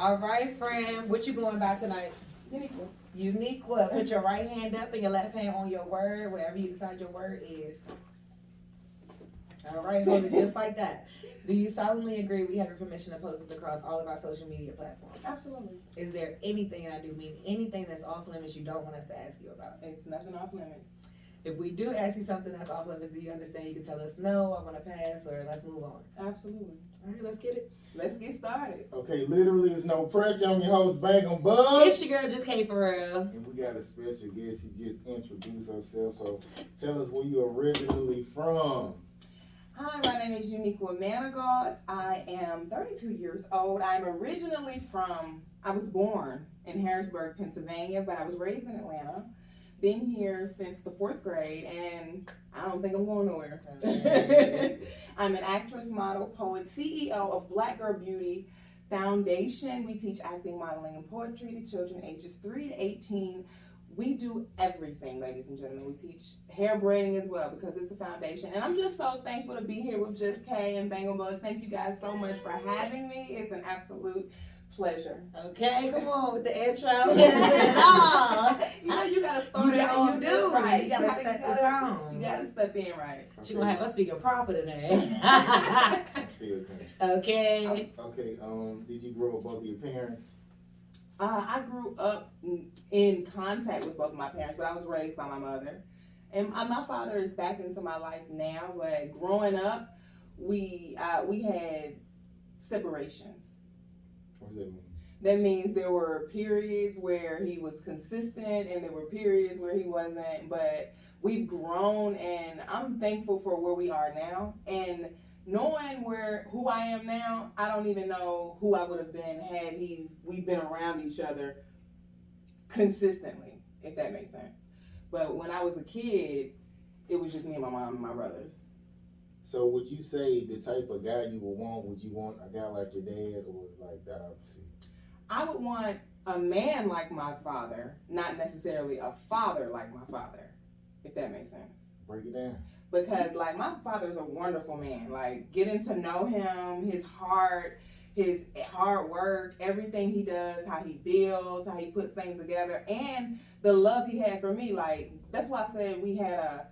All right, friend. What you going by tonight? Uniquia. Uniquia. Put your right hand up and your left hand on your word, wherever you decide your word is. All right, hold it just like that. Do you solemnly agree we have your permission to post this across all of our social media platforms? Absolutely. Is there anything, and I do mean anything that's off limits you don't want us to ask you about? It's nothing off limits. If we do ask you something that's off limits, do you understand you can tell us no, I want to pass, or let's move on? Absolutely. All right, let's get it. Let's get started. Okay, literally, there's no pressure on your host, Bang 'em Bug. It's your girl, just came for real. And we got a special guest. She just introduced herself. So tell us where you originally from. Hi, my name is Uniquia Manigault. I am 32 years old. I'm originally from, I was born in Harrisburg, Pennsylvania, but I was raised in Atlanta. Been here since the fourth grade, and I don't think I'm going nowhere. Mm-hmm. I'm an actress, model, poet, CEO of Black Girl Beauty Foundation. We teach acting, modeling, and poetry to children ages 3 to 18 we do everything, ladies and gentlemen. We teach hair braiding as well because it's a foundation. And I'm just so thankful to be here with Just K and Bang Bug. Thank you guys so much for having me. It's an absolute pleasure. Okay, come on with the intro. oh, you know you gotta throw you, that got, on you do. right. You gotta set the tone. You gotta step in right. She gonna have us speaking proper today. Still coming. okay. Okay, um, did you grow up with both of your parents? Uh, I grew up in contact with both of my parents, but I was raised by my mother. And my father is back into my life now, but growing up, we uh, we had separations. Does that mean? That means there were periods where he was consistent and there were periods where he wasn't, but we've grown and I'm thankful for where we are now. And knowing where who I am now, I don't even know who I would have been had he we been around each other consistently, if that makes sense. But when I was a kid, it was just me and my mom and my brothers. So would you say the type of guy you would want, would you want a guy like your dad or like the opposite? I would want a man like my father, not necessarily a father like my father, if that makes sense. Break it down. Because like my father's a wonderful man. Like getting to know him, his heart, his hard work, everything he does, how he builds, how he puts things together, and the love he had for me. Like that's why I said we had a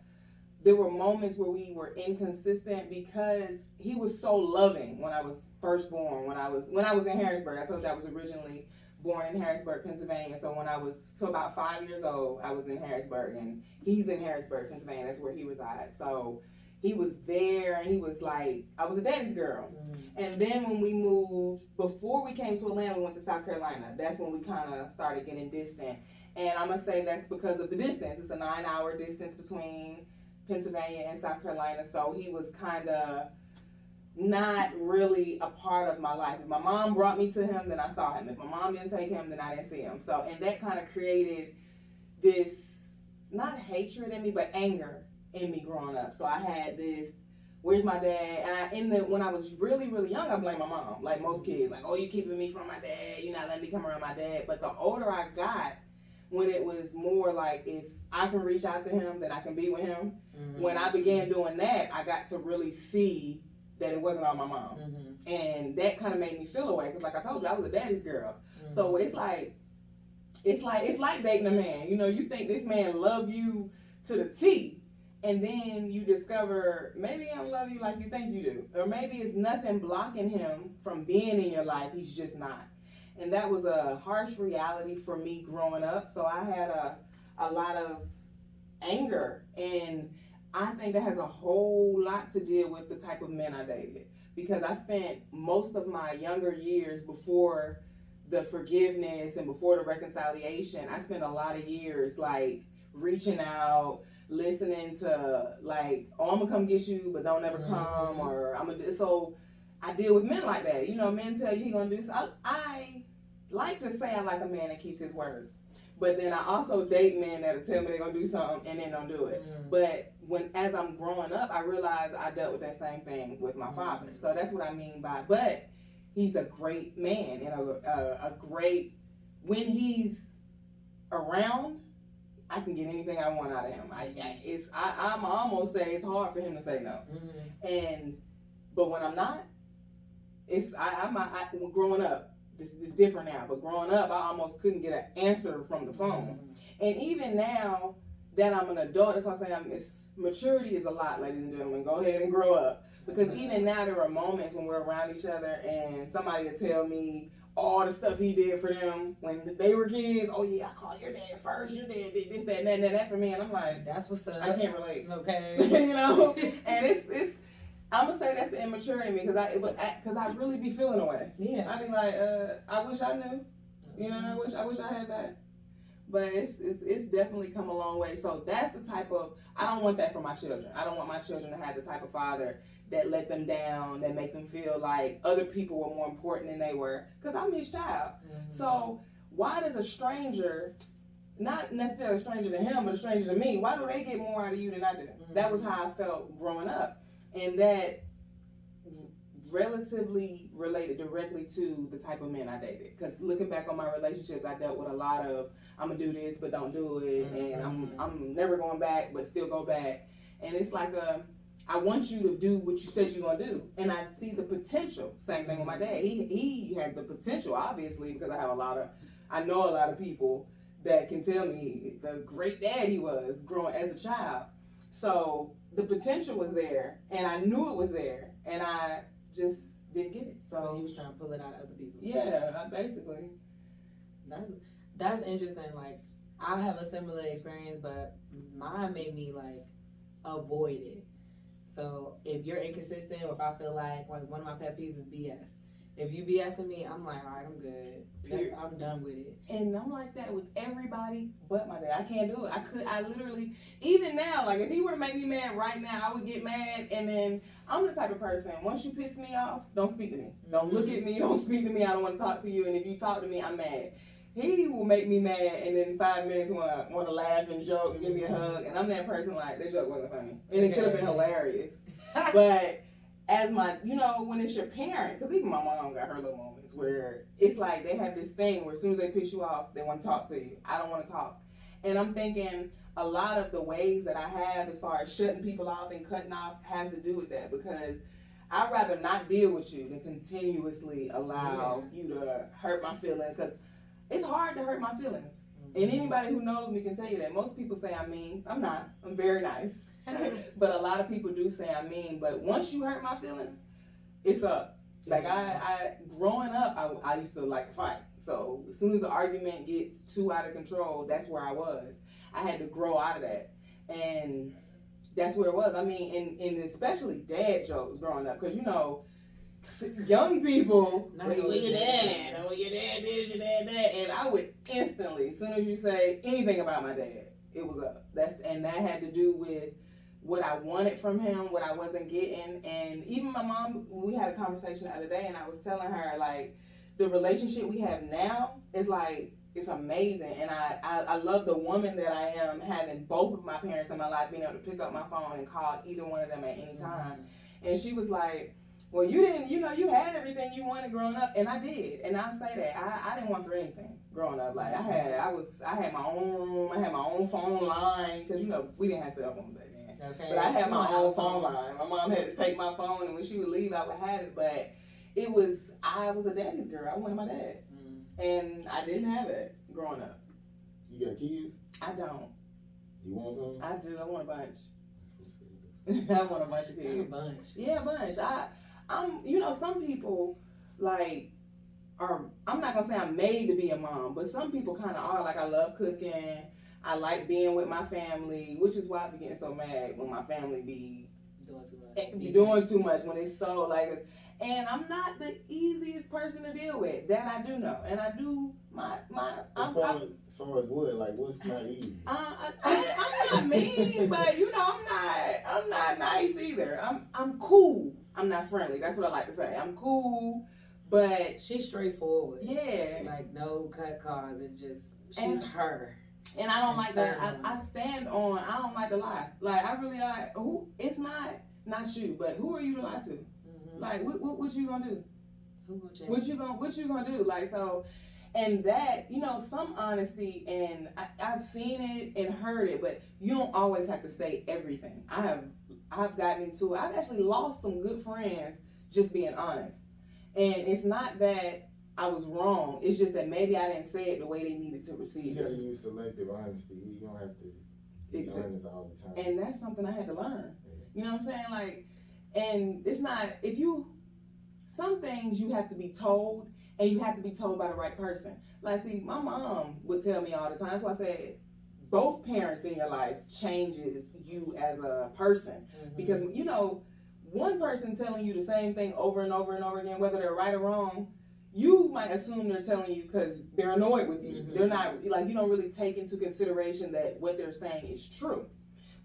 there were moments where we were inconsistent because he was so loving when I was first born. When I was when I was in Harrisburg, I told you I was originally born in Harrisburg, Pennsylvania. So when I was so about five years old, I was in Harrisburg, and he's in Harrisburg, Pennsylvania. That's where he resides. So he was there, and he was like, I was a daddy's girl. Mm. And then when we moved, before we came to Atlanta, we went to South Carolina. That's when we kind of started getting distant. And I'm gonna say that's because of the distance. It's a nine-hour distance between Pennsylvania and South Carolina. So he was kind of not really a part of my life. If my mom brought me to him, then I saw him. If my mom didn't take him, then I didn't see him. So, and that kind of created this not hatred in me, but anger in me growing up. So I had this. Where's my dad? And I, in the when I was really really young, I blamed my mom, like most kids, like, oh, you keeping me from my dad, you're not letting me come around my dad. But the older I got, when it was more like if I can reach out to him, then I can be with him. Mm-hmm. When I began doing that, I got to really see that it wasn't all my mom. Mm-hmm. And that kind of made me feel away because, like I told you, I was a daddy's girl. Mm-hmm. So it's like, it's like it's like dating a man. You know, you think this man love you to the T, and then you discover maybe he don't love you like you think you do, or maybe it's nothing blocking him from being in your life. He's just not. And that was a harsh reality for me growing up. So I had a a lot of anger and I think that has a whole lot to deal with the type of men I dated because I spent most of my younger years before the forgiveness and before the reconciliation. I spent a lot of years like reaching out, listening to like, oh, I'm gonna come get you, but don't ever come, mm-hmm. or I'm gonna. So I deal with men like that. You know, men tell you he gonna do. So I, I like to say I like a man that keeps his word. But then I also date men that'll tell me they're gonna do something and then don't do it. Mm. But when as I'm growing up, I realized I dealt with that same thing with my mm. father. So that's what I mean by. But he's a great man and a, a, a great when he's around. I can get anything I want out of him. I, I it's I, I'm almost say it's hard for him to say no. Mm-hmm. And but when I'm not, it's I, I'm I, growing up this is different now. But growing up, I almost couldn't get an answer from the phone. Mm-hmm. And even now that I'm an adult, that's why I say I'm. It's, maturity is a lot, ladies and gentlemen. Go ahead and grow up. Because mm-hmm. even now there are moments when we're around each other and somebody will tell me all the stuff he did for them when they were kids. Oh yeah, I called your dad first. Your dad did this, that, and that, and that for me, and I'm like, That's what's up. I can't relate. Okay. you know, and it's it's. I'm gonna say that's the immaturity in me because I because I really be feeling away. Yeah. I be like, uh, I wish I knew. You know, I wish I wish I had that. But it's, it's it's definitely come a long way. So that's the type of I don't want that for my children. I don't want my children to have the type of father that let them down, that make them feel like other people were more important than they were. Because I'm his child. Mhm. So why does a stranger, not necessarily a stranger to him, but a stranger to me, why do they get more out of you than I do? That was how I felt growing up, and that relatively related directly to the type of men I dated. Because looking back on my relationships, I dealt with a lot of I'm gonna do this but don't do it, and I'm Mhm. I'm never going back but still go back, and it's like a I want you to do what you said you're gonna do, and I see the potential. Same thing with my dad. He he had the potential, obviously, because I have a lot of, I know a lot of people that can tell me the great dad he was growing as a child. So the potential was there, and I knew it was there, and I just didn't get it. So you So was trying to pull it out of other people. yeah, I basically. That's that's interesting. Like I have a similar experience, but mine made me like avoid it. So if you're inconsistent, or if I feel like like one of my pet peeves is BS. If you be asking me, I'm like, all right, I'm good. That's, I'm done with it. And I'm like that with everybody but my dad. I can't do it. I could. I literally, even now, like if he were to make me mad right now, I would get mad. And then I'm the type of person. Once you piss me off, don't speak to me. Don't look mm-hmm. at me. Don't speak to me. I don't want to talk to you. And if you talk to me, I'm mad. He will make me mad, and then five minutes want to want to laugh and joke and give me a hug. And I'm that person like that joke wasn't funny, and it could have been hilarious. but as my, you know, when it's your parent, because even my mom got her little moments where it's like they have this thing where as soon as they piss you off, they want to talk to you. I don't want to talk. And I'm thinking a lot of the ways that I have as far as shutting people off and cutting off has to do with that because I'd rather not deal with you than continuously allow you to hurt my feelings because it's hard to hurt my feelings. And mm-hmm. anybody who knows me can tell you that. Most people say I'm mean. I'm not. I'm very nice. but a lot of people do say I'm mean. But once you hurt my feelings, it's up. Like I, I growing up, I, I used to like to fight. So as soon as the argument gets too out of control, that's where I was. I had to grow out of that, and that's where it was. I mean, and, and especially dad jokes growing up, because you know, young people, where, your dad? Oh, your dad this, your dad that, and I would instantly, as soon as you say anything about my dad, it was up. That's and that had to do with what I wanted from him, what I wasn't getting, and even my mom. We had a conversation the other day, and I was telling her like the relationship we have now is like it's amazing, and I, I I love the woman that I am having both of my parents in my life, being able to pick up my phone and call either one of them at any mm-hmm. time. And she was like, Well, you didn't, you know, you had everything you wanted growing up, and I did. And I say that I, I didn't want for anything growing up. Like I had, I was, I had my own room, I had my own phone line, cause you know we didn't have cell phones. Okay. But I had my own phone line. My mom had to take my phone, and when she would leave, I would have it. But it was, I was a daddy's girl. I wanted my dad, Mm. and I didn't have it growing up. You got kids? I don't. You want some? I do. I want a bunch. I want a bunch of Got a kids. bunch. Yeah, a bunch. I, I'm. You know, some people like are. I'm not gonna say I'm made to be a mom, but some people kind of are. Like I love cooking. I like being with my family, which is why I be getting so mad when my family be Doing too much. eh, be doing too much when it's so like. And I'm not the easiest person to deal with. That I do know, and I do my my. As I'm, far I'm, as, as far as what, like what's not easy? uh, I, I, I'm not mean, but you know, I'm not. I'm not nice either. I'm. I'm cool. I'm not friendly. That's what I like to say. I'm cool, but She's straightforward. yeah. Like no cut cards. It just she's And- her. And I don't like that. I, I stand on. I don't like to lie. Like I really like. Who? It's not not you, but who are you to lie to? Mhm. Like what? What, what you gonna do? Who gonna change? What you gonna What you gonna do? Like so. And that, you know, some honesty, and I, I've seen it and heard it, but you don't always have to say everything. I have, I've gotten into it. I've actually lost some good friends just being honest. And it's not that I was wrong. It's just that maybe I didn't say it the way they needed to receive it. You gotta use selective honesty. You don't have to be Exactly. honest all the time. And that's something I had to learn. You know what I'm saying? Like, and it's not if you some things you have to be told and you have to be told by the right person. Like, see, my mom would tell me all the time. That's why I said both parents in your life changes you as a person Mhm. because you know one person telling you the same thing over and over and over again, whether they're right or wrong. You might assume they're telling you because they're annoyed with you. Mhm. They're not like you don't really take into consideration that what they're saying is true.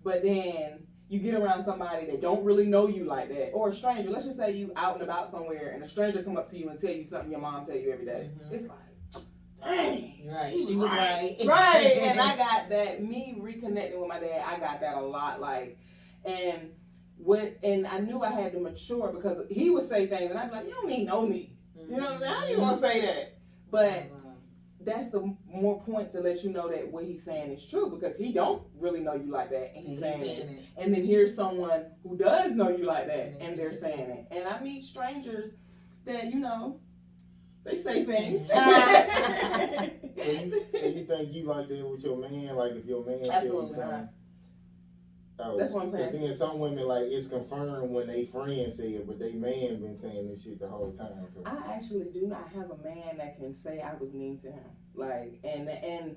But then you get around somebody that don't really know you like that, or a stranger. Let's just say you out and about somewhere, and a stranger come up to you and tell you something your mom tell you every day. Mhm. It's like, dang, Right, she, she was was right, right. right. And I got that. Me reconnecting with my dad, I got that a lot. Like, and what, and I knew I had to mature because he would say things, and I'd be like, you don't even know me. You know what I'm saying? How you gonna mm-hmm. say that? But oh, that's the more point to let you know that what he's saying is true because he don't really know you like that and he's saying it. And then here's someone who does know you like that and they're saying it. And I meet strangers that, you know, they say things. So you, so you think you like that with your man? Like if your man Absolutely something? Not. Oh, That's what I'm saying. saying. 'cause then some women like it's confirmed when they friends say it, but they man been saying this shit the whole time. So. I actually do not have a man that can say I was mean to him. Like, and and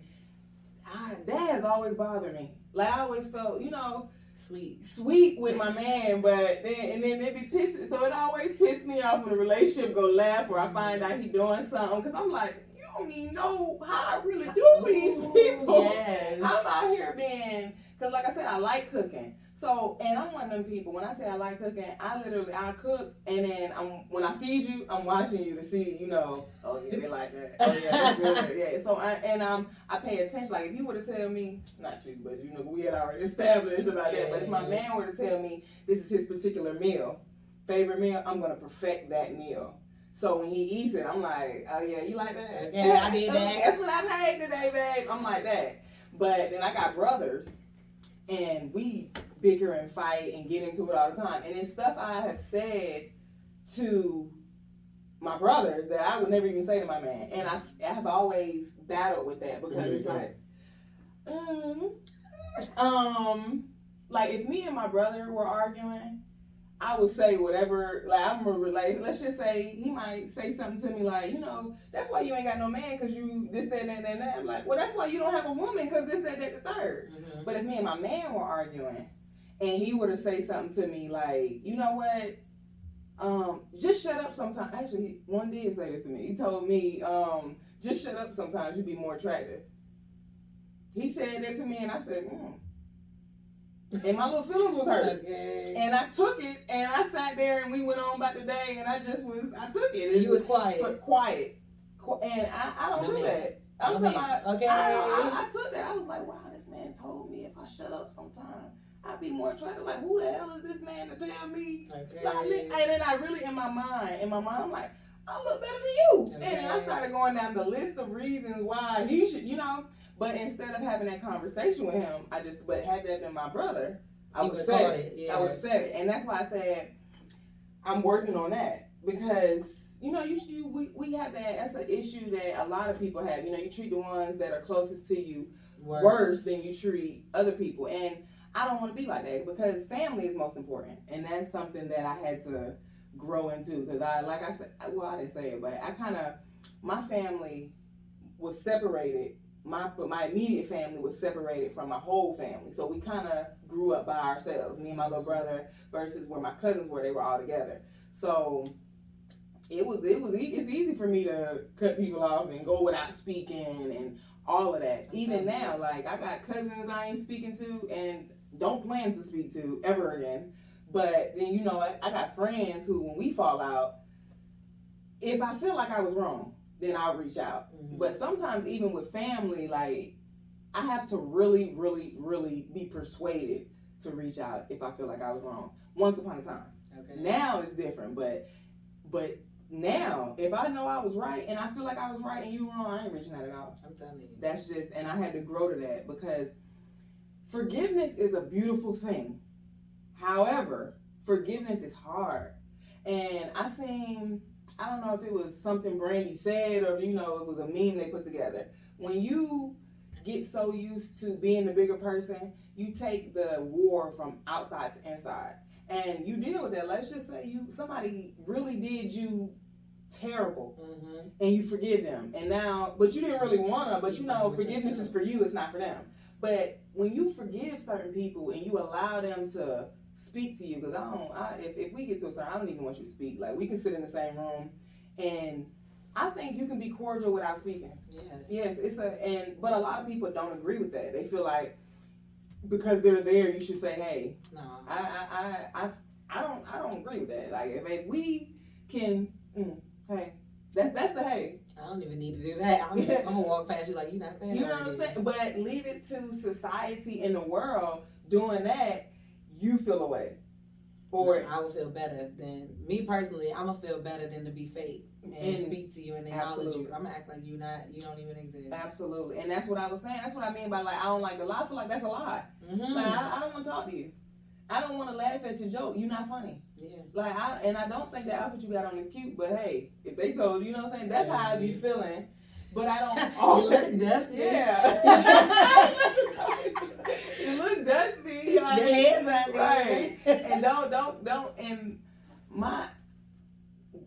I, that has always bothered me. Like, I always felt, you know, Sweet. sweet with my man, but then and then they be pissed. So it always pissed me off when the relationship go left, or I find out he doing something, because I'm like, you don't even know how I really do these people. Yes. I'm out here being, cause like I said, I like cooking. So, and I'm one of them people. When I say I like cooking, I literally I cook, and then I'm when I feed you, I'm watching you to see, you know, oh yeah, they like that. Oh yeah, that's good. Yeah. So I and um I pay attention. Like if you were to tell me, not you, but you know, we had already established about that. But if my man were to tell me this is his particular meal, favorite meal, I'm gonna perfect that meal. So when he eats it, I'm like, oh yeah, you like that? Okay, I did that. That's what I made today, babe. I'm like that. But then I got brothers, and we bicker and fight and get into it all the time. And it's stuff I have said to my brothers that I would never even say to my man. And I, I have always battled with that because it's like, mm, um, like if me and my brother were arguing, I would say whatever. Like I'm gonna relate. Let's just say he might say something to me like, you know, that's why you ain't got no man because you this that that that that. I'm like, well, that's why you don't have a woman because this that that the third. Mhm. But if me and my man were arguing, and he were to say something to me like, you know what, um, just shut up sometimes. Actually, one did say this to me. He told me, um, just shut up sometimes. You'd be more attractive. He said that to me, and I said, mm. And my little feelings was hurt. Okay. And I took it, and I sat there, and we went on about the day, and I just was, I took it. And you was quiet. for quiet, Qu- and I, I don't No do man. that. I'm No talking man. about. Okay. I, I, I took that. I was like, wow, this man told me if I shut up sometime, I'd be more attractive. Like, who the hell is this man to tell me? Okay. Like, and then I really, in my mind, in my mind, I'm like, I look better than you. And then I started going down the list of reasons why he should, you know. But instead of having that conversation with him, I just, but had that been my brother, I would have said it. yeah. I would have said it. And that's why I said, I'm working on that because you know you, you we, we have that that's an issue that a lot of people have you know you treat the ones that are closest to you worse, than you treat other people and i don't want to be like that because family is most important and that's something that i had to grow into because i like i said well i didn't say it but i kind of my family was separated my but my immediate family was separated from my whole family so we kind of grew up by ourselves me and my little brother versus where my cousins were they were all together so it was it was e- it's easy for me to cut people off and go without speaking and all of that. Even now, like I got cousins I ain't speaking to and don't plan to speak to ever again. But then you know I, I got friends who when we fall out, if I feel like I was wrong, then I'll reach out. Mhm. But sometimes even with family, like I have to really, really, really be persuaded to reach out if I feel like I was wrong. Once upon a time. Okay. Now it's different, but but now if I know I was right and I feel like I was right and you were wrong, I ain't reaching out at all. I'm telling you. That's just and I had to grow to that because forgiveness is a beautiful thing. However, forgiveness is hard. And I seen I don't know if it was something Brandy said or you know it was a meme they put together. When you get so used to being the bigger person, you take the war from outside to inside, and you deal with that. Let's just say you somebody really did you terrible, Mm-hmm. and you forgive them, and now, but you didn't really wanna. But you know, forgiveness is for you; it's not for them. But when you forgive certain people and you allow them to speak to you, because I don't, I, if, if we get to a certain, I don't even want you to speak. Like we can sit in the same room, and I think you can be cordial without speaking. Yes. Yes, it's a and but a lot of people don't agree with that. They feel like because they're there, you should say, "Hey." No. I I I I, I don't I don't agree with that. Like if, if we can, mm, hey, that's that's the hey. I don't even need to do that. I'm, I'm gonna walk past you like you not saying. You know what I'm saying? But leave it to society and the world doing that. You feel away, or I would feel better than me personally. I'm gonna feel better than to be fake and, And- speak to you and acknowledge absolutely. you. I'm gonna act like you not. You don't even exist. absolutely, and that's what I was saying. That's what I mean by like I don't like the lie. I feel like that's a lie. Mm-hmm. Like I, I don't want to talk to you. I don't want to laugh at your joke. You're not funny. Yeah. Like I and I don't think the outfit you got on is cute, but hey, if they told you, you know what I'm saying, that's how I'd be feeling. But I don't. Oh, you look dusty. yeah. you look dusty. Like, hands out right. And don't don't don't and my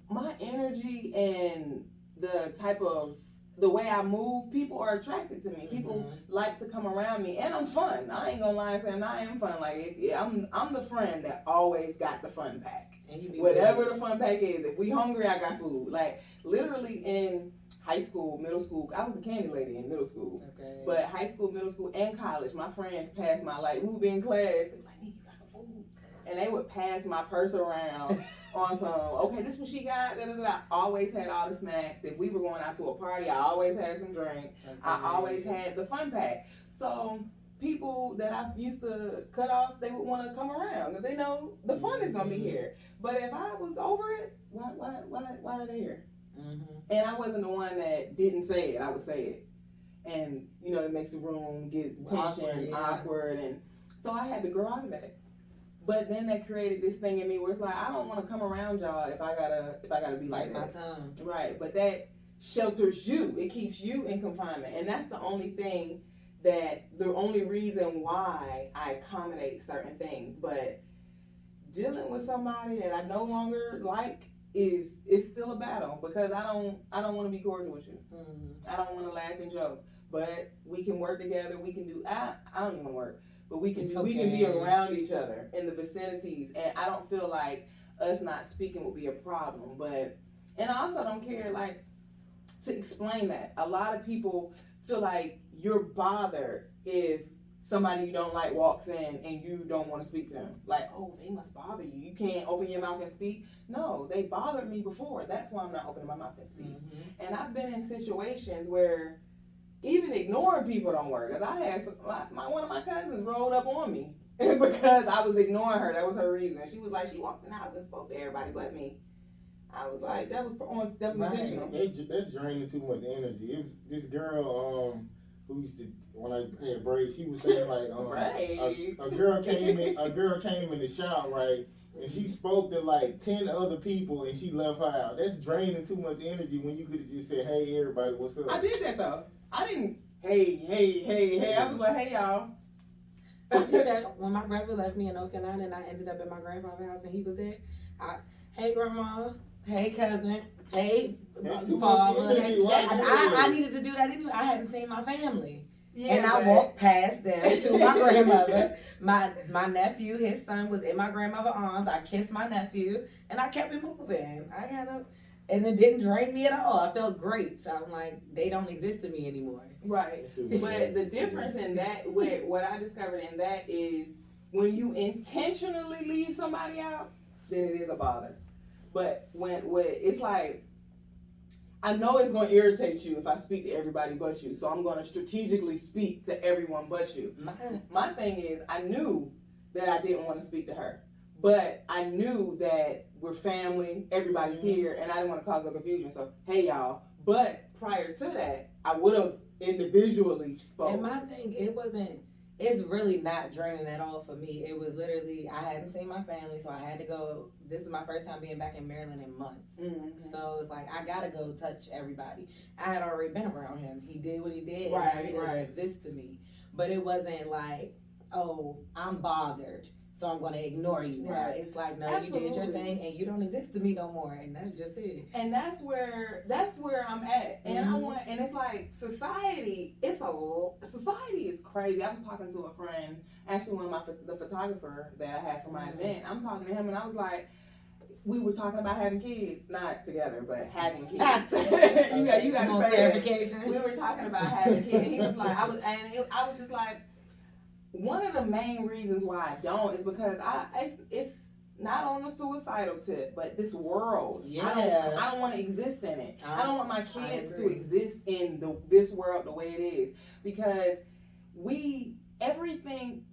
my energy and the type of the way I move, people are attracted to me. People Mhm. like to come around me, and I'm fun. I ain't gonna lie and say I'm not. Fun. Like if, yeah, I'm, I'm the friend that always got the fun pack. And you be Whatever weird. the fun pack is. If we hungry, I got food. Like literally in high school, middle school, I was a candy lady in middle school. Okay. But high school, middle school, and college, my friends passed my like we would be in class. They were like, "Nick, you got some food," and they would pass my purse around on some. Okay, this what she got. Da, da, da. I always had all the snacks. If we were going out to a party, I always had some drink. I always had the fun pack. So people that I used to cut off, they would want to come around because they know the fun is gonna be here. But if I was over it, why, why, why, why are they here? Mhm. And I wasn't the one that didn't say it. I would say it, and you know, it makes the room get tension, Awkward, yeah. awkward, and so I had to grow out of that. But then that created this thing in me where it's like I don't want to come around y'all if I gotta if I gotta be like my tongue. Right, but that shelters you. It keeps you in confinement, and that's the only thing that the only reason why I accommodate certain things. But dealing with somebody that I no longer like is is still a battle because I don't I don't want to be cordial with you. Mhm. I don't want to laugh and joke. But we can work together. We can do. I I don't even work, but we can do. We can be around each other in the vicinities, and I don't feel like us not speaking would be a problem. But and I also don't care like to explain that. A lot of people feel like you're bothered if somebody you don't like walks in and you don't want to speak to them. Like, oh, they must bother you. You can't open your mouth and speak. No, they bothered me before. That's why I'm not opening my mouth and speak. Mhm. And I've been in situations where even ignoring people don't work. 'Cause I had some, my, my one of my cousins rolled up on me because I was ignoring her. That was her reason. She was like, she walked in the house and spoke to everybody but me. I was like, that was on, that was Right. intentional. That's, that's draining too much energy. It was, this girl, um, who used to when I had braids, she was saying like, um, Right. a, a girl came in, a girl came in the shop, right, and she spoke to like ten other people, and she left her out. That's draining too much energy when you could have just said, "Hey, everybody, what's up?" I did that though. I didn't. Hey, hey, hey, hey. I was like, hey, y'all. I did that when my brother left me in Okinawa and I ended up at my grandfather's house and he was there. I, hey grandma, hey cousin, hey That's too much father. Hey, I, I, needed to do that anyway. I hadn't seen my family. Yeah, and I walked past them to my grandmother. My my nephew, his son was in my grandmother's arms. I kissed my nephew and I kept it moving. I got up and it didn't drain me at all. I felt great. So I'm like, they don't exist to me anymore. Right. That shit was But the difference in that, what, what I discovered in that is when you intentionally leave somebody out, then it is a bother. But when, when it's like, I know it's going to irritate you if I speak to everybody but you. So I'm going to strategically speak to everyone but you. My, My thing is, I knew that I didn't want to speak to her. But I knew that we're family, everybody's Mhm. here, and I didn't want to cause no confusion. So, hey, y'all. But prior to that, I would have individually and spoke. my thing, it wasn't it's really not draining at all for me. It was literally I hadn't seen my family, so I had to go. This is my first time being back in Maryland in months. Mhm. So it's like I gotta go touch everybody. I had already been around him. He did what he did, and Right, now he doesn't exist to me. But it wasn't like, oh, I'm bothered, so I'm gonna ignore you now. Right. It's like, no, you did your thing, and you don't exist to me no more, and that's just it. and that's where that's where I'm at. And I Mhm. want and it's like society. It's a society is crazy. I was talking to a friend, actually one of my the photographer that I had for my Mhm. event. I'm talking to him and I was like. We were talking about having kids, not together, but having kids. you got, you got to say clarification. we were talking about having kids. And he was like, I was, and it, I was just like, one of the main reasons why I don't is because I, it's, it's not on the suicidal tip, but this world. Yeah. I don't, I don't want to exist in it. I, I- don't want my kids to exist in the this world the way it is because we everything.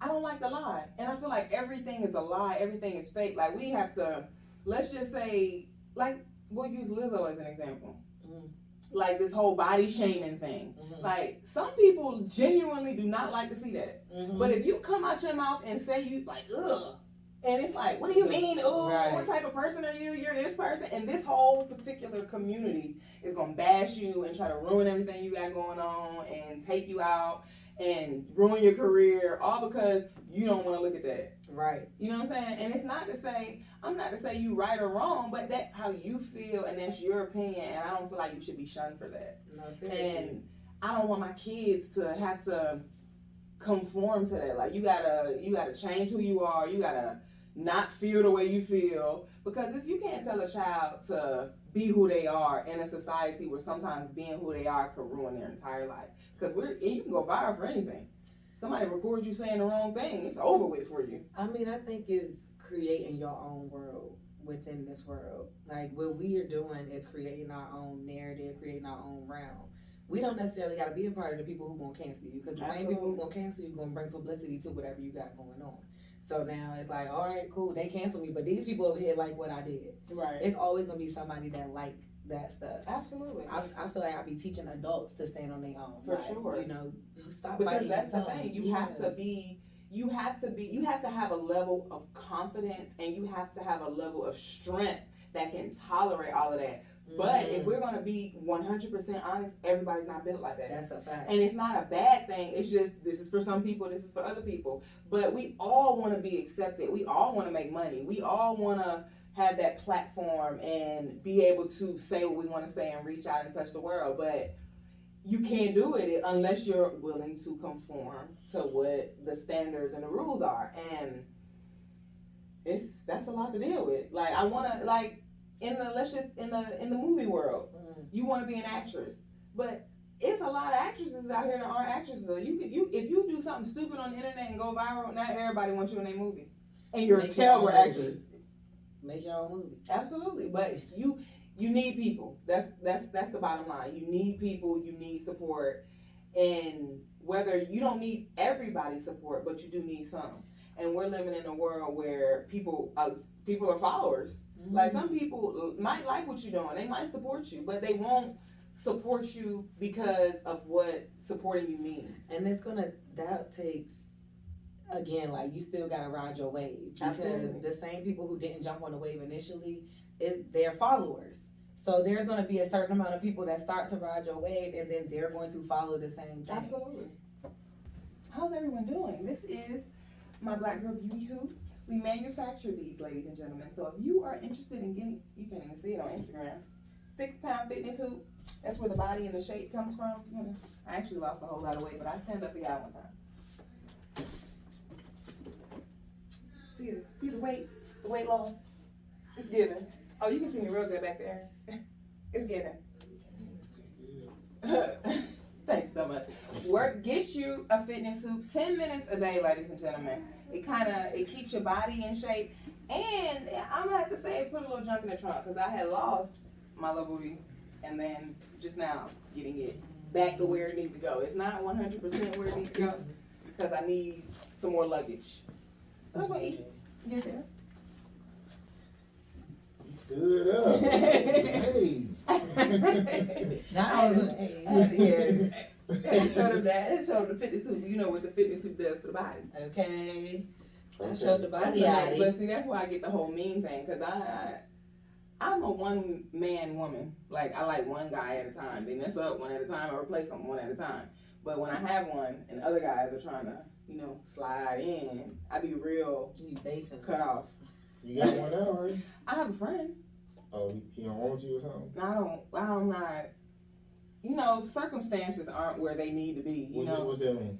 I don't like the lie, and I feel like everything is a lie. Everything is fake. Like we have to, let's just say, like we'll use Lizzo as an example. Like this whole body shaming thing. Mhm. Like some people genuinely do not like to see that. Mhm. But if you come out your mouth and say you like ugh, and it's like, what do you mean? Ugh, Right. what type of person are you? You're this person, and this whole particular community is gonna bash you and try to ruin everything you got going on and take you out and ruin your career, all because you don't want to look at that. right. You know what I'm saying? And it's not to say I'm not to say you right or wrong, but that's how you feel and that's your opinion, and I don't feel like you should be shunned for that. No, seriously. And I don't want my kids to have to conform to that. Like you gotta you gotta change who you are. You gotta not feel the way you feel because this, you can't tell a child to be who they are in a society where sometimes being who they are could ruin their entire life. Because we're you can go viral for anything. Somebody records you saying the wrong thing, it's over with for you. I mean, I think it's creating your own world within this world. Like what we are doing is creating our own narrative, creating our own realm. We don't necessarily got to be a part of the people who gonna cancel you because the same people who gonna cancel you gonna bring publicity to whatever you got going on. So now it's like, all right, cool, they cancel me, but these people over here like what I did. Right. It's always gonna be somebody that like that stuff. Absolutely. I, I feel like I be teaching adults to stand on their own. For Like, sure. You know, stop because that's the thing you have to be you have to be you have to have a level of confidence and you have to have a level of strength that can tolerate all of that but if Mhm. we're going to be 100% honest everybody's not built like that. That's a fact. and it's not a bad thing it's just this is for some people this is for other people. But we all want to be accepted we all want to make money we all want to have that platform and be able to say what we want to say and reach out and touch the world. But you can't do it unless you're willing to conform to what the standards and the rules are. And it's that's a lot to deal with. Like i want to like in the let's just in the in the movie world Mhm. you want to be an actress but it's a lot of actresses out here that aren't actresses you can you if you do something stupid on the internet and go viral not everybody wants you in a movie and you're Make a terrible actress. Make your own movie. Absolutely, but you you need people. That's that's that's the bottom line. You need people. You need support, and whether you don't need everybody's support, but you do need some. And we're living in a world where people uh, people are followers. Like mm-hmm. some people might like what you're doing. They might support you, but they won't support you because of what supporting you means. and it's gonna that takes again like you still gotta ride your wave because Absolutely. the same people who didn't jump on the wave initially is their followers so there's gonna be a certain amount of people that start to ride your wave and then they're going to follow the same thing Absolutely. How's everyone doing? This is my Black Girl Beauty Hoop. We manufacture these, ladies and gentlemen. So if you are interested in getting, you can't even see it on Instagram. Six pound fitness hoop. That's where the body and the shape comes from. I actually lost a whole lot of weight, but I stand up for y'all one time. See, see the weight, the weight loss. It's given. Oh, you can see me real good back there. It's given. Thanks so much. Work gets you a fitness hoop. Ten minutes a day, ladies and gentlemen. It kind of it keeps your body in shape. And I'm gonna have to say, put a little junk in the trunk because I had lost my little booty, and then just now getting it back to where it needs to go. It's not 100% where it needs to go because I need some more luggage. I'm. Get there. You stood up. Amazed. now I was Yeah. and show them that. And show them the fitness suit. You know what the fitness suit does for the body. Okay. I showed the body what but see, that's why I get the whole mean thing because I, I, I'm a one man woman. Like I like one guy at a time. They mess up one at a time. I replace them one at a time. But when I have one and other guys are trying to, you know, slide in, I be real You basing. cut off. You got one now, right? I have a friend. Oh, he, he don't want you or something? I don't. I'm not. You know, circumstances aren't where they need to be. You What's, that, what's that mean?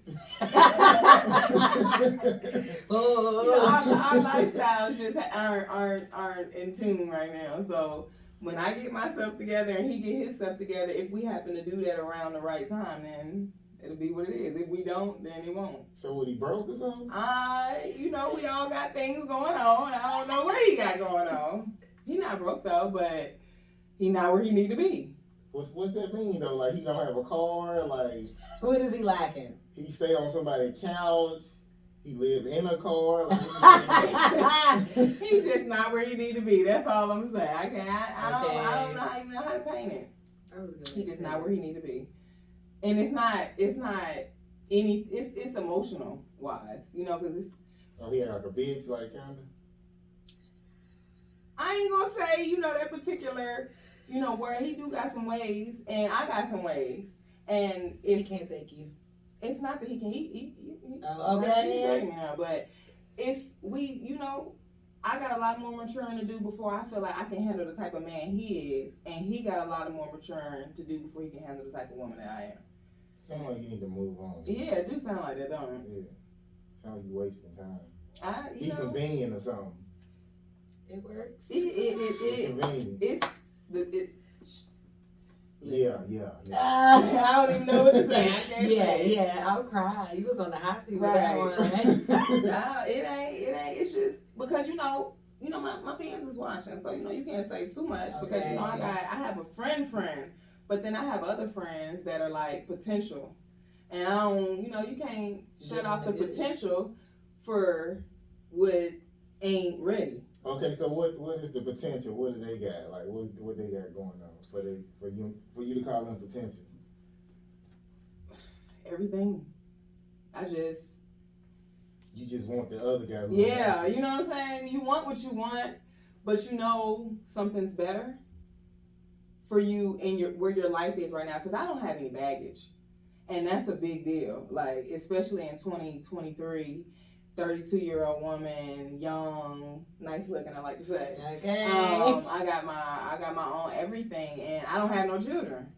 oh, you know, our, our lifestyles just aren't aren't aren't in tune right now. So when I get myself together and he get his stuff together, if we happen to do that around the right time, then it'll be what it is. If we don't, then it won't. so what, he broke or something? I, you know, we all got things going on. I don't know what he got going on. He not broke though, but he not where he need to be. What's what's that mean though? Like he don't have a car. Like what is he lacking? he stay on somebody's couch. He live in a car. Like, he- He's just not where he need to be. That's all I'm saying. I can't. I, I, don't, I don't know how even know how to paint it. That was good. He just not where he need to be, and it's not. It's not any. It's it's emotional wise, you know, because it's. oh, he had like a bitch, like kinda. I ain't gonna say you know that particular, you know, where he do got some ways, and I got some ways, and if He can't take you. it's not that he can, he, he, he, he Oh, okay. he's now, but it's we, you know, I got a lot more maturing to do before I feel like I can handle the type of man he is, and he got a lot of more maturing to do before he can handle the type of woman that I am. Sound like you need to move on. Yeah, it do sound like that, don't it? Yeah. Sound like you wasting time. I, you He know, convenient or something. It works. it, it, it, It's it, convenient. it's the, it. Yeah, yeah, yeah. I don't even know what to say. I can't yeah, say. yeah. I'll cry. You was on the hot seat with Right. that one. Right? Nah, it ain't, it ain't. It's just because you know, you know, my, my fans is watching, so you know, you can't say too much because you know, I got, I have a friend, friend, but then I have other friends that are like potential, and I don't, you know, you can't shut Yeah, off the potential for what ain't ready. Okay, so what what is the potential? What do they got? Like what what they got going on for they for you for you to call them potential? Everything. I just, You just want the other guy. who yeah, you know what I'm saying. You want what you want, but you know something's better for you and your where your life is right now. Because I don't have any baggage, and that's a big deal. Like especially in 2023, 32 year old woman, young, nice looking. I like to say. Okay. Um, I got my I got my own everything, and I don't have no children.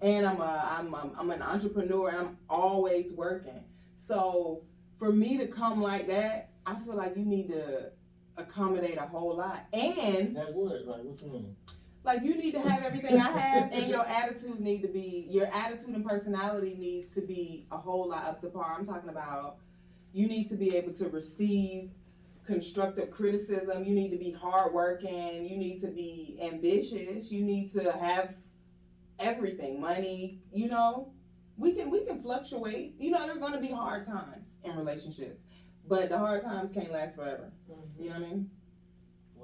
And I'm a I'm a, I'm an entrepreneur, and I'm always working. So for me to come like that, I feel like you need to accommodate a whole lot, and Like what? Like what you mean? Like you need to have everything I have, and your attitude need to be your attitude and personality needs to be a whole lot up to par. I'm talking about you need to be able to receive constructive criticism. You need to be hardworking. You need to be ambitious. You need to have everything, money. You know, we can we can fluctuate. You know, there are going to be hard times in relationships, but the hard times can't last forever. You know what I mean?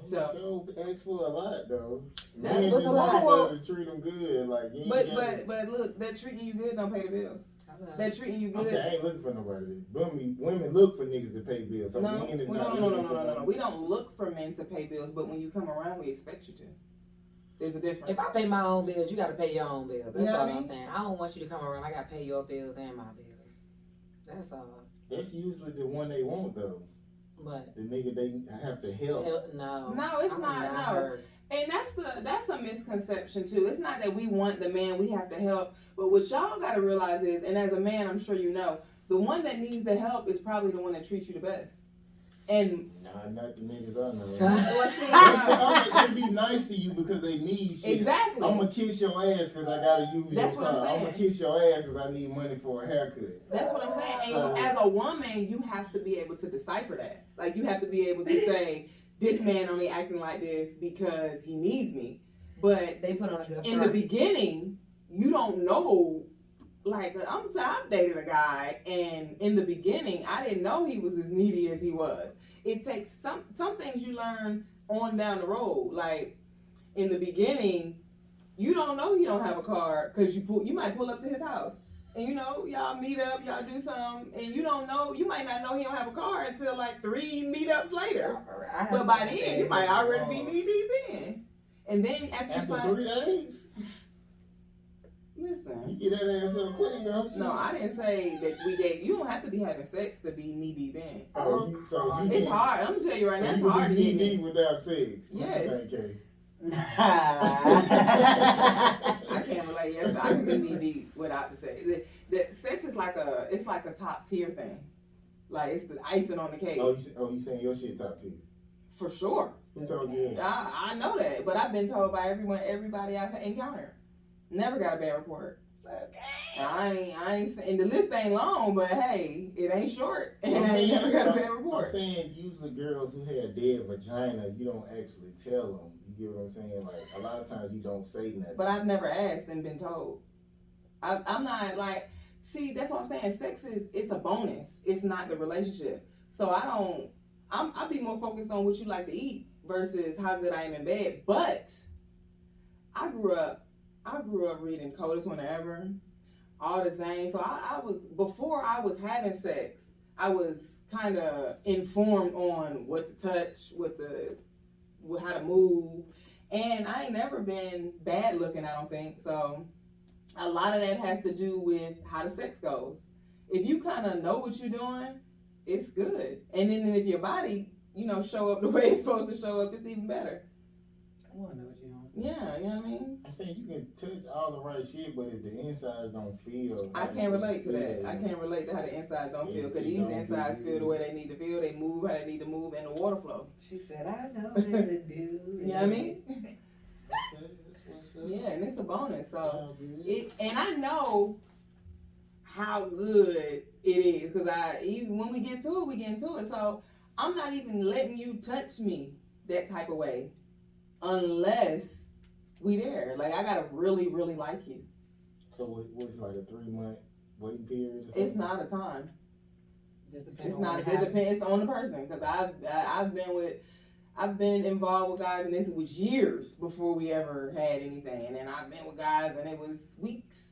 So- so ask for a lot though. That's Men what's just a want lot. you to treat them good. Like you ain't But gotta- but but look, that treating you good don't pay the bills. That treating you I'm good. saying I ain't looking for nobody. Women, women look for niggas to pay bills. So No, men is well, not no, no, no, no, no, no, no. We don't look for men to pay bills, but when you come around, we expect you to. There's a difference. If I pay my own bills, you got to pay your own bills. That's You know all what I I'm saying. I don't want you to come around. I got to pay your bills and my bills. That's all. That's usually the one they want though. But The nigga they have to help. hell, no, No, it's I'm not, no. her. and that's the that's the misconception too. It's not that we want the man, we have to help. But what y'all gotta realize is, and as a man, I'm sure you know, the one that needs the help is probably the one that treats you the best. And Nah, not the niggas I know. well, see, I'm gonna be nice to you because they need shit. exactly. I'm gonna kiss your ass because I gotta use That's your what I'm car. I'm gonna kiss your ass because I need money for a haircut. That's what I'm saying. And So- as a woman, you have to be able to decipher that. Like you have to be able to say, this man only acting like this because he needs me. But They put on a good in the beginning, you don't know. Like I'm, t- I've dated a guy, and in the beginning, I didn't know he was as needy as he was. It takes some some things you learn on down the road. Like in the beginning, you don't know he don't have a car because you pull. You might pull up to his house. and you know y'all meet up, y'all do something, and you don't know, you might not know he don't have a car until like three meetups later. Have But by then, you might already be knee deep in. And then after, you After find, three days, you listen, get that ass up quick, don't you? no, I didn't say that we gave. You don't have to be having sex to be knee deep in. Oh, oh you, so you It's can't- hard. I'm gonna tell you right so now, you it's can hard to be get knee in. deep without sex. What Yes. you think, I can't relate. Yes, I can be knee deep without the sex. The, the sex is like a, it's like a top tier thing. Like it's the icing on the cake Oh, you, oh, you saying your shit top tier? for sure. Who told you? I, I know that, but I've been told by everyone, everybody I've encountered. Never got a bad report. Okay. I ain't, I ain't, and the list ain't long, but hey, it ain't short, and I'm I ain't saying- never got a bad report. I'm saying usually girls who had dead vagina, you don't actually tell them. You get what I'm saying? Like a lot of times you don't say nothing. But I've never asked and been told. I, I'm not like, see, that's what I'm saying. Sex is it's a bonus. It's not the relationship. So I don't. I'm I be more focused on what you like to eat versus how good I am in bed. But I grew up. I grew up reading Coldest Winter Ever, all the Zane. So I, I was before I was having sex. I was kind of informed on what to touch, what the, how to move, and I ain't never been bad looking. I don't think so. A lot of that has to do with how the sex goes. If you kind of know what you're doing, it's good. And then if your body, you know, show up the way it's supposed to show up, it's even better. Know what you doing. Yeah, you know what I mean. I'm saying you can touch all the right shit, but if the insides don't feel, I can't relate to that. I can't relate to how the insides don't feel because it these insides feel the way they need to feel. They move how they need to move, and the water flow. She said, I know what to do. You know what I mean? Okay, that's what's up. Yeah, and it's a bonus. So. It and I know how good it is because I even when we get to it, we get into it. So I'm not even letting you touch me that type of way unless we there. Like I gotta really, really like you. So what, what's like a three month waiting period? Or It's not a time. Just It's not. It happens. depends. It's on the person because I've I- I've been with. I've been involved with guys, and this was years before we ever had anything. And I've been with guys, and it was weeks.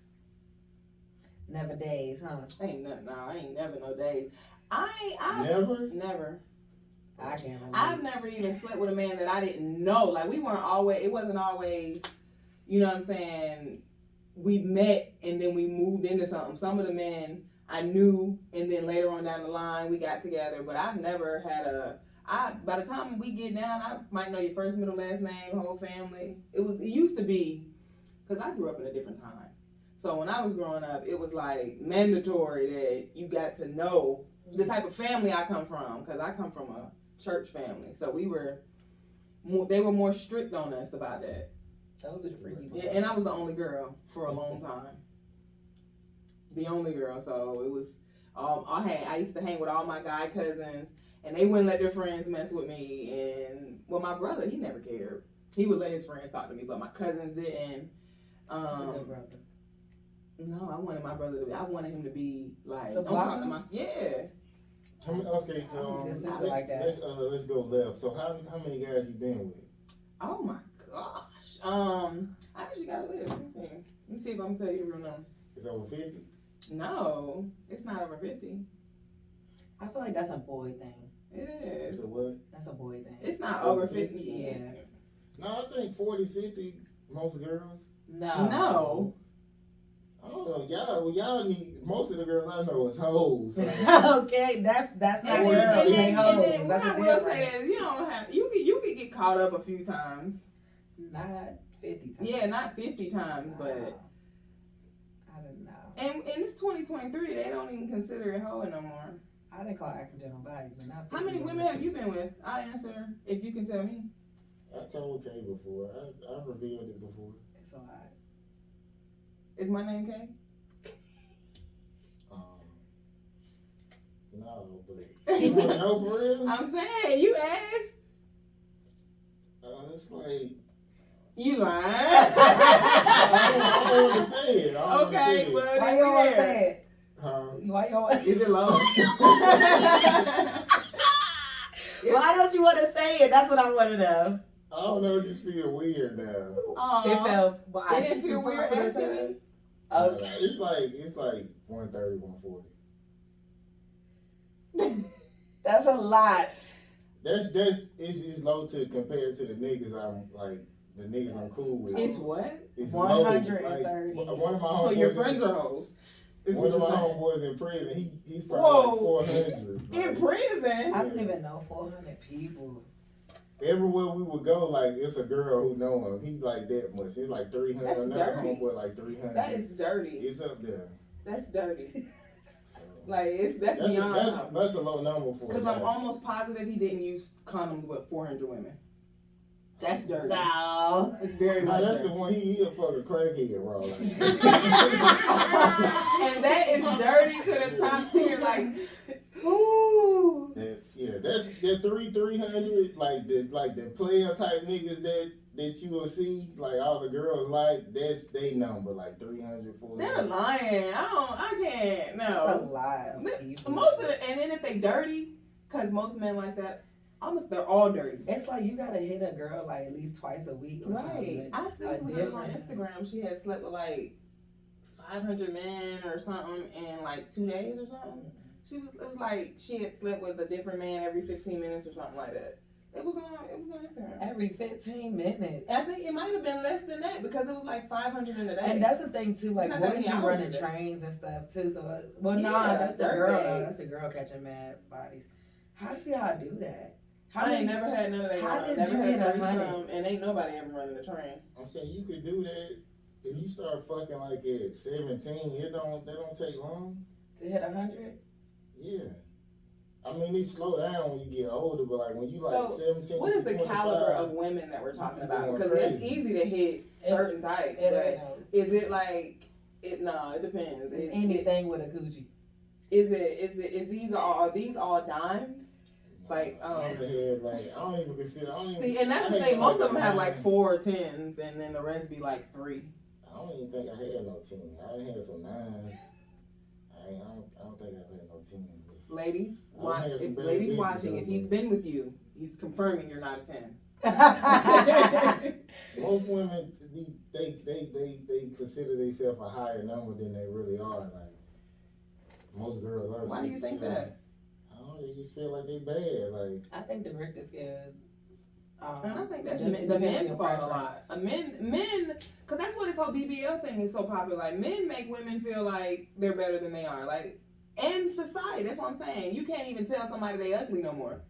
Never days, huh? Ain't nothing. No, I ain't never no days. I I Never. never. I can't remember. I've never even slept with a man that I didn't know. Like we weren't always. It wasn't always. You know what I'm saying? We met and then we moved into something. Some of the men I knew, and then later on down the line we got together. But I've never had a. I by the time we get down, I might know your first, middle, last name, whole family. It was. It used to be, because I grew up in a different time. So when I was growing up, it was like mandatory that you got to know the type of family I come from. Because I come from a church family, so we were. More, they were more strict on us about that. Were the freaky ones. Yeah, and I was the only girl for a long time. The only girl, so it was. Um, I had I used to hang with all my guy cousins, and they wouldn't let their friends mess with me. And well, my brother, he never cared. He would let his friends talk to me, but my cousins didn't. Good Um, no, I wanted my brother to. be I wanted him to be like. To Don't talk to my. Yeah. How many, okay, so I was a um, let's, like that. let's uh, let's go left. So how how many guys you been with? Oh my gosh. Um, I actually gotta live. Let me see. Let me see if I can tell you the real number. It's over fifty. No, it's not over fifty. I feel like that's a boy thing. It It's is. a what? That's a boy thing. It's not Over over 50? 50. Yeah. No, I think 40, 50, most girls. No. No. I don't know. Y'all, well, y'all need most of the girls I know is hoes. So. okay, that's that's not And Well, then, and then, and then what That's a I will difference. say is you don't have you could you could get caught up a few times. Not fifty times. Yeah, not fifty times, but I don't know. and and it's twenty twenty three. They don't even consider it hoeing no more. I didn't call accidental bodies, but not. How many women have you been with? I answer if you can tell me. I told Kay before. I, I've revealed it before. It's a lot. Is my name Kay? Um, no, but you want to know for real? I'm saying you asked. Uh, it's like You lying. I don't, I don't want to say it. I don't say okay, it. well Why you don't want to say it? Huh? Why you don't? want- Is it low? Why don't you want to say it? That's what I want to know. I don't know. It just feel weird now. Aw. It felt. Why? It She didn't feel weird popular asking to- me. Nah, it's like it's like 130, 140. That's a lot. That's that's it's, it's low to compare to the niggas I'm like the niggas I'm cool with. It's what? It's low. 130. Like, one of my So your friends in, are hoes. It's one what of you're my saying. homeboys in prison. He he's probably Whoa. like 400. In prison. I don't even know 400 people. Everywhere we would go, like it's a girl who know him. He like that much. It's like 300. That's Another dirty. homeboy like 300. That is dirty. It's up there. That's dirty. So. Like it's that's, That's a, beyond. that's, that's a low number for. a Because I'm almost positive he didn't use condoms with 400 women. That's dirty. No. It's very Nah, much that's the one he he a fucking crackhead, bro. Like, and that is dirty to the top tier. Like, ooh. that, yeah, that's that three three hundred, like the like the player type niggas that that you will see, like all the girls like that's they number like 300, 400. They're lying. I don't. I can't. That's a No. lot of people. Most of the, and then if they dirty, because most men like that, almost they're all dirty. It's like you gotta hit a girl like at least twice a week or Right. something. I still A was a girl on Instagram. She had slept with like 500 men or something in like two days or something. She was. It was like she had slept with a different man every 15 minutes or something like that. It was on. It was on Instagram. Every 15 minutes. I think it might have been less than that because it was like 500 in a day. And that's the thing too, like It's not that boys many be hours running in a day. trains and stuff too. So, uh, well, no, Yeah, that's the girl. bags. That's the girl catching mad bodies. How do y'all do that? How I do ain't you- never had none of that. how going on. did never you had hit a threesome, and ain't nobody ever running the train. I'm saying you could do that if you start fucking like at 17. It don't that don't take long. to hit a hundred? Yeah. I mean, they slow down when you get older, but like when you like So, 17, What is the caliber of women that we're talking about? Going Because it's easy to hit certain type, It but ain't is it like it? No, it depends. It's It- it- anything with a coochie. Is it? Is it? Is these all? Are these all dimes? Like, um, I'm the head, like I don't even consider. I don't even, See, and that's I the ain't thing. got Most of them have nine. like four tens, and then the rest be like three. I don't even think I had no team. I didn't have some nines. I, ain't, I, don't, I don't think I've had no team. But Ladies, watch. If ladies watching, if he's been with you, he's confirming you're not a ten. most women, be, they, they, they, they consider themselves a higher number than they really are. Like most girls are. Why do you think seven. that? I don't know. They just feel like they're bad. Like I think the Richter scale is. Um, And I think that's dep- men, the men's your fault a lot. preference. Uh, men, men, because that's what this whole BBL thing is so popular. Like men make women feel like they're better than they are. Like, and society. That's what I'm saying. You can't even tell somebody they ugly no more.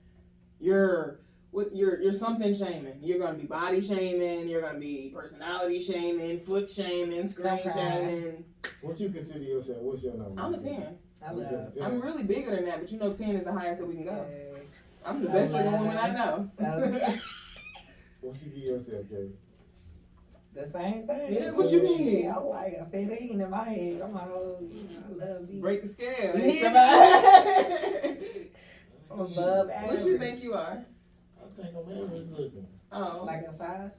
You're what? You're you're something shaming. You're gonna be body shaming. You're gonna be personality shaming, foot shaming, screen Okay. shaming. what you consider yourself? What's your number? I'm a ten. I love. I'm really bigger than that, but you know, ten is the highest that we can go. I'm the best looking woman I know. Okay. What you give yourself, Kay? The same thing. Yeah, what you mean? I'm like a 15 in my head. I'm like, oh, you know, I love you. Break the scale. Yeah. I'm above average. what you think you are? I think I'm average looking. Oh, Like a five?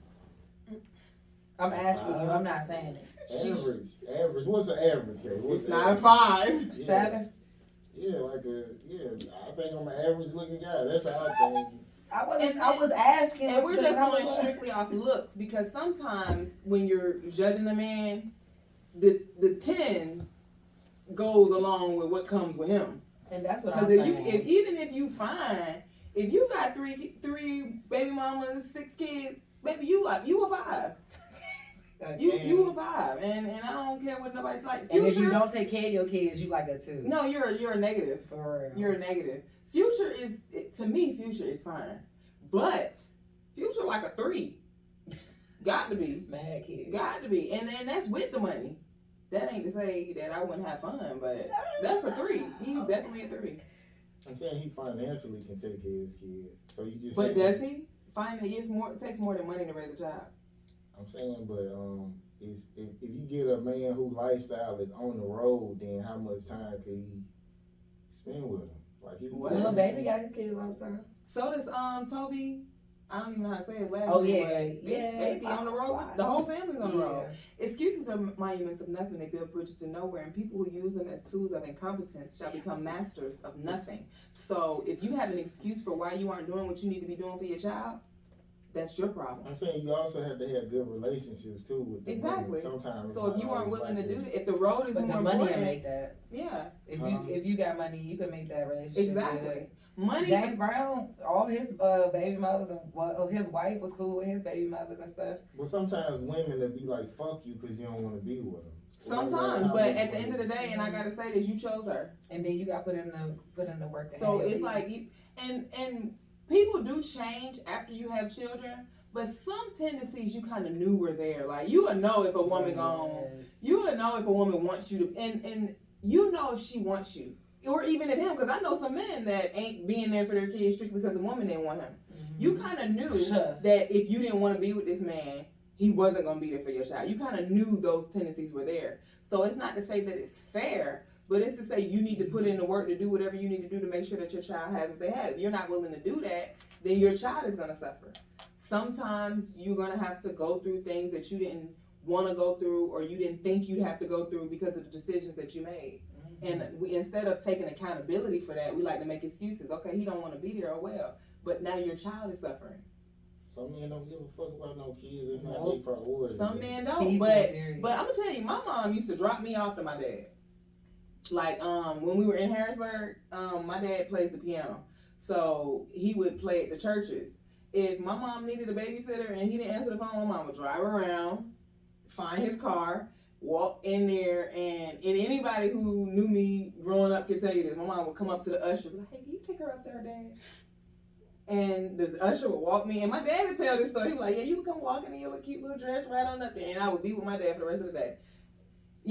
I'm asking you. I'm not saying it. Average, average. What's an average, Kay? What's it's the not five. Yeah. Seven? Yeah, like a yeah. I think I'm an average looking guy. That's how I think. I was And- I was asking. And we're just going strictly off looks because sometimes when you're judging a man, the the ten goes along with what comes with him. And that's what I'm Because if you if even if you find if you got three three baby mamas, six kids, baby, you like you a five. You you a five, and and I don't care what nobody's like. and if you don't take care of your kids, you like a two. no, you're a, you're a negative. For real. You're a negative. Future is to me, future is fine, but future like a three. Got to be, mad kid. got to be, and and that's with the money. That ain't to say that I wouldn't have fun, but that's a three. He's definitely a three. I'm saying he financially can take care of his kid. So you just. But saying- does he? Find that it's more. It takes more than money to raise a child. I'm saying, but um, is if, if you get a man whose lifestyle is on the road, then how much time could he spend with him? Like he. What? Lil Baby got his kids all the time. So does um Toby. I don't even know how to say it last Oh name. yeah, but they- yeah. They be on the road. The whole family's on the road. Excuses are monuments of nothing. They build bridges to nowhere, and people who use them as tools of incompetence shall become masters of nothing. So, if you have an excuse for why you aren't doing what you need to be doing for your child, that's your problem. I'm saying you also have to have good relationships too with the Exactly. women. Sometimes. So if you weren't willing to do that, if the road is But more the money will important, make that. yeah, If Uh-huh. you if you got money, you can make that relationship. exactly. good. Money. James Brown, all his uh, baby mothers and well, his wife was cool with his baby mothers and stuff. But sometimes women will be like, "Fuck you," because you don't want to be with them. Sometimes, but at the end of the day, and I gotta say this, you chose her. And then you got put in the put in the work. To So it's like, you, and and people do change after you have children, but some tendencies you kind of knew were there. Like you would know if a woman gone, you would know if a woman wants you to, and and you know if she wants you, or even if him, because I know some men that ain't being there for their kids strictly because the woman didn't want him. Mm-hmm. You kind of knew Sure. that if you didn't want to be with this man, he wasn't going to be there for your child. You kind of knew those tendencies were there. So it's not to say that it's fair, but it's to say you need to put in the work to do whatever you need to do to make sure that your child has what they have. If you're not willing to do that, then your child is going to suffer. Sometimes you're going to have to go through things that you didn't want to go through or you didn't think you'd have to go through because of the decisions that you made. Mm-hmm. And we instead of taking accountability for that, we like to make excuses. Okay, he don't want to be there. Oh well. But now your child is suffering. Some men don't give a fuck about no kids. It's not Nope. their priority. Some men don't. But but I'm gonna tell you, my mom used to drop me off to my dad. Like um when we were in Harrisburg, um my dad plays the piano, so he would play at the churches. If my mom needed a babysitter and he didn't answer the phone, my mom would drive around, find his car, walk in there, and and anybody who knew me growing up can tell you this. My mom would come up to the usher, be like, "Hey, can you pick her up to her dad?" And the usher would walk me, and my dad would tell this story. He'd be like, "Yeah, you would come walking in your cute little dress right on up there," and I would be with my dad for the rest of the day.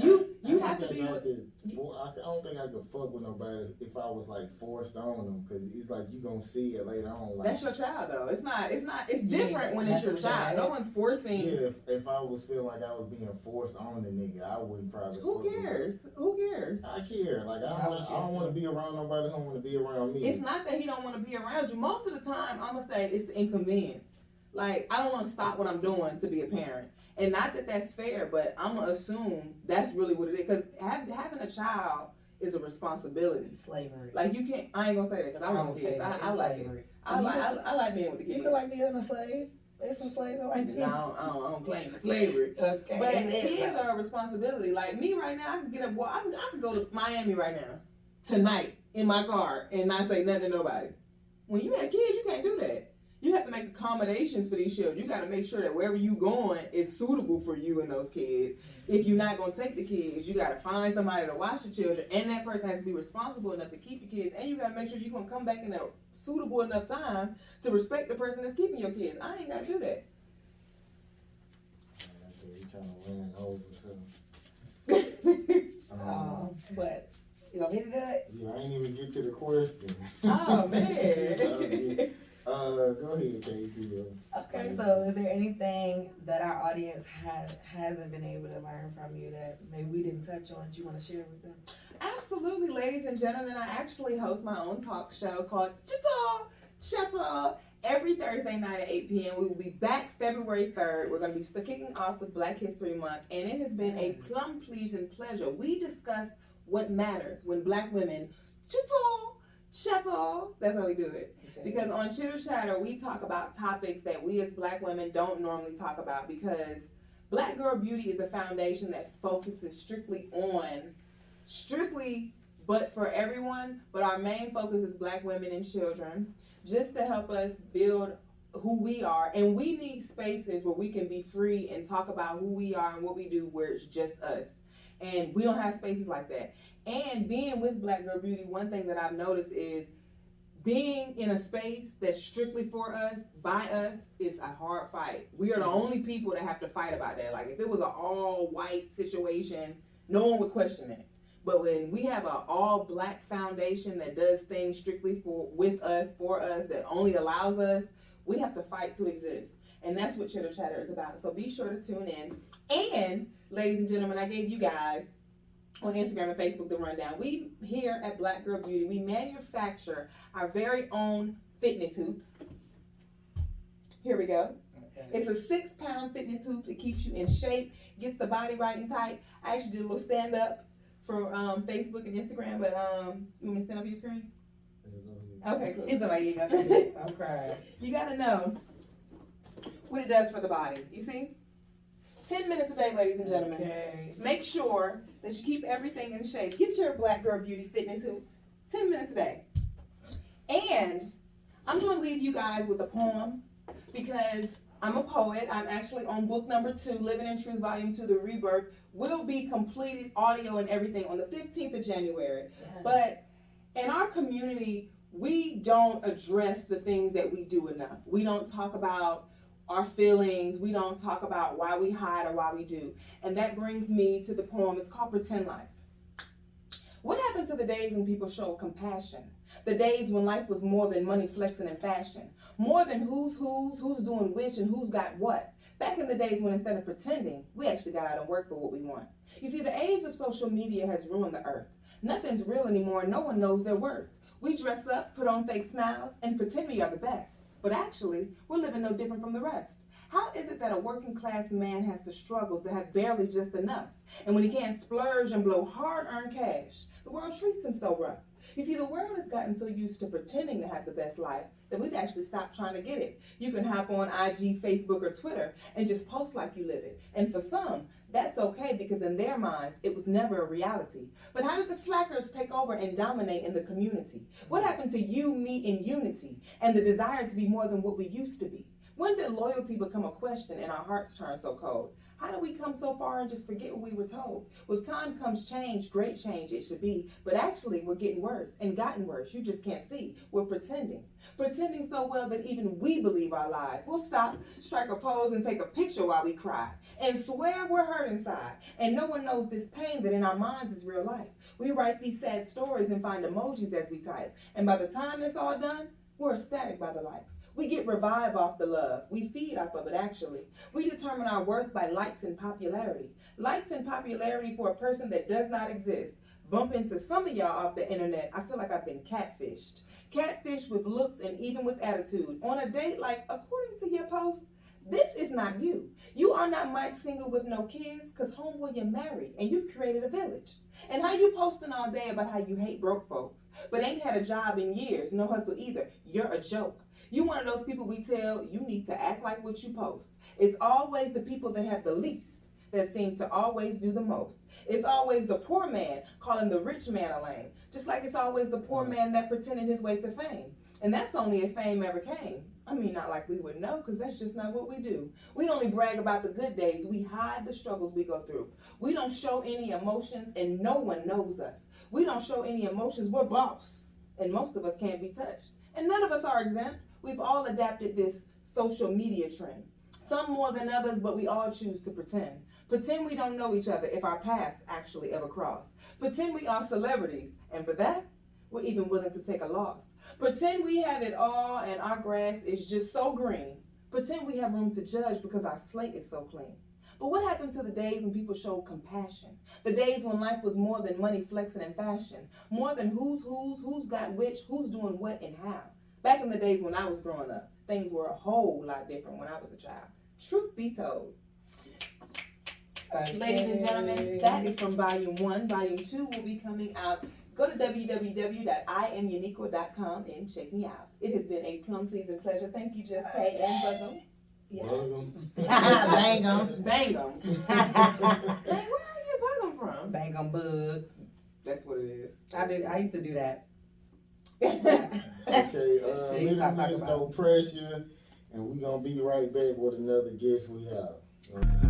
You I you don't have to think be I could for- I, I don't think I could fuck with nobody if I was like forced on them because it's like you gonna see it later on. Like That's your child, though. It's not. It's not. It's Yeah, different when it's your child. No one's forcing. yeah, if, if I was feeling like I was being forced on the nigga, I wouldn't probably. Who fuck with cares? Who cares? I care. Like I don't, would I don't want to be around nobody who don't want to be around me. It's not that he don't want to be around you. Most of the time, I'm gonna say it's the inconvenience. Like I don't want to stop what I'm doing to be a parent, and not that that's fair, but I'm gonna assume that's really what it is. Because having a child is a responsibility. It's slavery. Like you can't. I ain't gonna say that because I want kids. say I, that. I It's like it. slavery. I like. I, I like being with the kids. You can like being a slave. There's some slaves like No. I don't, I don't, I don't claim slavery. Okay. But kids are a responsibility. Like me right now, I can get up. Well, I can, I can go to Miami right now, tonight in my car, and not say nothing to nobody. When you have kids, you can't do that. You have to make accommodations for these children. You got to make sure that wherever you going is suitable for you and those kids. If you're not gonna take the kids, you got to find somebody to watch the children, and that person has to be responsible enough to keep your kids. And you got to make sure you're gonna come back in a suitable enough time to respect the person that's keeping your kids. I ain't got to do that. Man, I said, he trying to win over something. Um, Um, but you want me to do it? yeah, I ain't even get to the question. Oh man. Go ahead, KD. Okay, so is there anything that our audience have hasn't been able to learn from you that maybe we didn't touch on that you want to share with them? Absolutely, ladies and gentlemen. I actually host my own talk show called Chita Chata every Thursday night at 8 p.m. We will be back February 3rd. We're going to be st- kicking off with Black History Month, and it has been a plum pleasing pleasure. We discuss what matters when black women Chita Chata. That's how we do it. Because on Chitter Chatter, we talk about topics that we as black women don't normally talk about because Black Girl Beauty is a foundation that focuses strictly on, strictly, but for everyone, but our main focus is black women and children, just to help us build who we are. And we need spaces where we can be free and talk about who we are and what we do where it's just us. And we don't have spaces like that. And being with Black Girl Beauty, one thing that I've noticed is being in a space that's strictly for us, by us, is a hard fight. We are the only people that have to fight about that. Like if it was an all white situation, no one would question it. But when we have an all black foundation that does things strictly for with us, for us, that only allows us, we have to fight to exist. And that's what Chitter Chatter is about. So be sure to tune in. And ladies and gentlemen, I gave you guys on Instagram and Facebook the rundown. We here at Black Girl Beauty, we manufacture our very own fitness hoops. Here we go. It's a six pound fitness hoop. that keeps you in shape, gets the body right and tight. I actually did a little stand up for um, Facebook and Instagram, but um, you want me to stand up your screen? Okay, cool. It's my ego. I'm crying. You gotta know what it does for the body. You see? 10 minutes a day, ladies and gentlemen. Okay. Make sure that you keep everything in shape. Get your Black Girl Beauty Fitness hoop 10 minutes a day. And I'm going to leave you guys with a poem because I'm a poet. I'm actually on book number two, Living in Truth, Volume 2, The Rebirth, will be completed audio and everything on the 15th of January. But in our community, we don't address the things that we do enough. We don't talk about our feelings. We don't talk about why we hide or why we do. And that brings me to the poem. It's called Pretend Life. What happened to the days when people showed compassion? The days when life was more than money, flexing, and fashion. More than who's who's, who's doing which, and who's got what. Back in the days when instead of pretending, we actually got out and worked for what we want. You see, the age of social media has ruined the earth. Nothing's real anymore. No one knows their worth. We dress up, put on fake smiles, and pretend we are the best. But actually, we're living no different from the rest. How is it that a working class man has to struggle to have barely just enough? And when he can't splurge and blow hard earned cash, the world treats him so rough. You see, the world has gotten so used to pretending to have the best life that we've actually stopped trying to get it. You can hop on IG, Facebook, or Twitter and just post like you live it. And for some, that's okay because in their minds, it was never a reality. But how did the slackers take over and dominate in the community? What happened to you, me, and unity and the desire to be more than what we used to be? When did loyalty become a question and our hearts turn so cold? How do we come so far and just forget what we were told? With time comes change, great change it should be. But actually, we're getting worse and gotten worse. You just can't see. We're pretending. Pretending so well that even we believe our lies. We'll stop, strike a pose, and take a picture while we cry and swear we're hurt inside. And no one knows this pain that in our minds is real life. We write these sad stories and find emojis as we type. And by the time it's all done, we're ecstatic by the likes. We get revived off the love. We feed off of it, actually. We determine our worth by likes and popularity. Likes and popularity for a person that does not exist. Bump into some of y'all off the internet. I feel like I've been catfished. Catfished with looks and even with attitude. On a date, like, according to your post, this is not you. You are not Mike single with no kids, because homeboy, you're married and you've created a village. And how you posting all day about how you hate broke folks, but ain't had a job in years, no hustle either. You're a joke. You one of those people we tell you need to act like what you post. It's always the people that have the least that seem to always do the most. It's always the poor man calling the rich man a lame, just like it's always the poor mm. man that pretended his way to fame. And that's only if fame ever came. I mean, not like we would know, because that's just not what we do. We only brag about the good days. We hide the struggles we go through. We don't show any emotions, and no one knows us. We don't show any emotions. We're boss, and most of us can't be touched. And none of us are exempt. We've all adapted this social media trend. Some more than others, but we all choose to pretend. Pretend we don't know each other if our paths actually ever cross. Pretend we are celebrities, and for that, we're even willing to take a loss. Pretend we have it all and our grass is just so green. Pretend we have room to judge because our slate is so clean. But what happened to the days when people showed compassion? The days when life was more than money, flexing, and fashion. More than who's who's, who's got which, who's doing what, and how. Back in the days when I was growing up, things were a whole lot different when I was a child. Truth be told. Ladies and gentlemen, that is from volume one. Volume two will be coming out. Go to www.iamuniquia.com and check me out. It has been a plum pleasing pleasure. Thank you, Just Kay and Bugum. Welcome. Bang 'em. Bang 'em. Dang, where I get Bugum from? Bang on bug. That's what it is. I did. I used to do that. Okay, uh, stop Little Miss talking No Pressure, and we gonna be right back with another guest we have.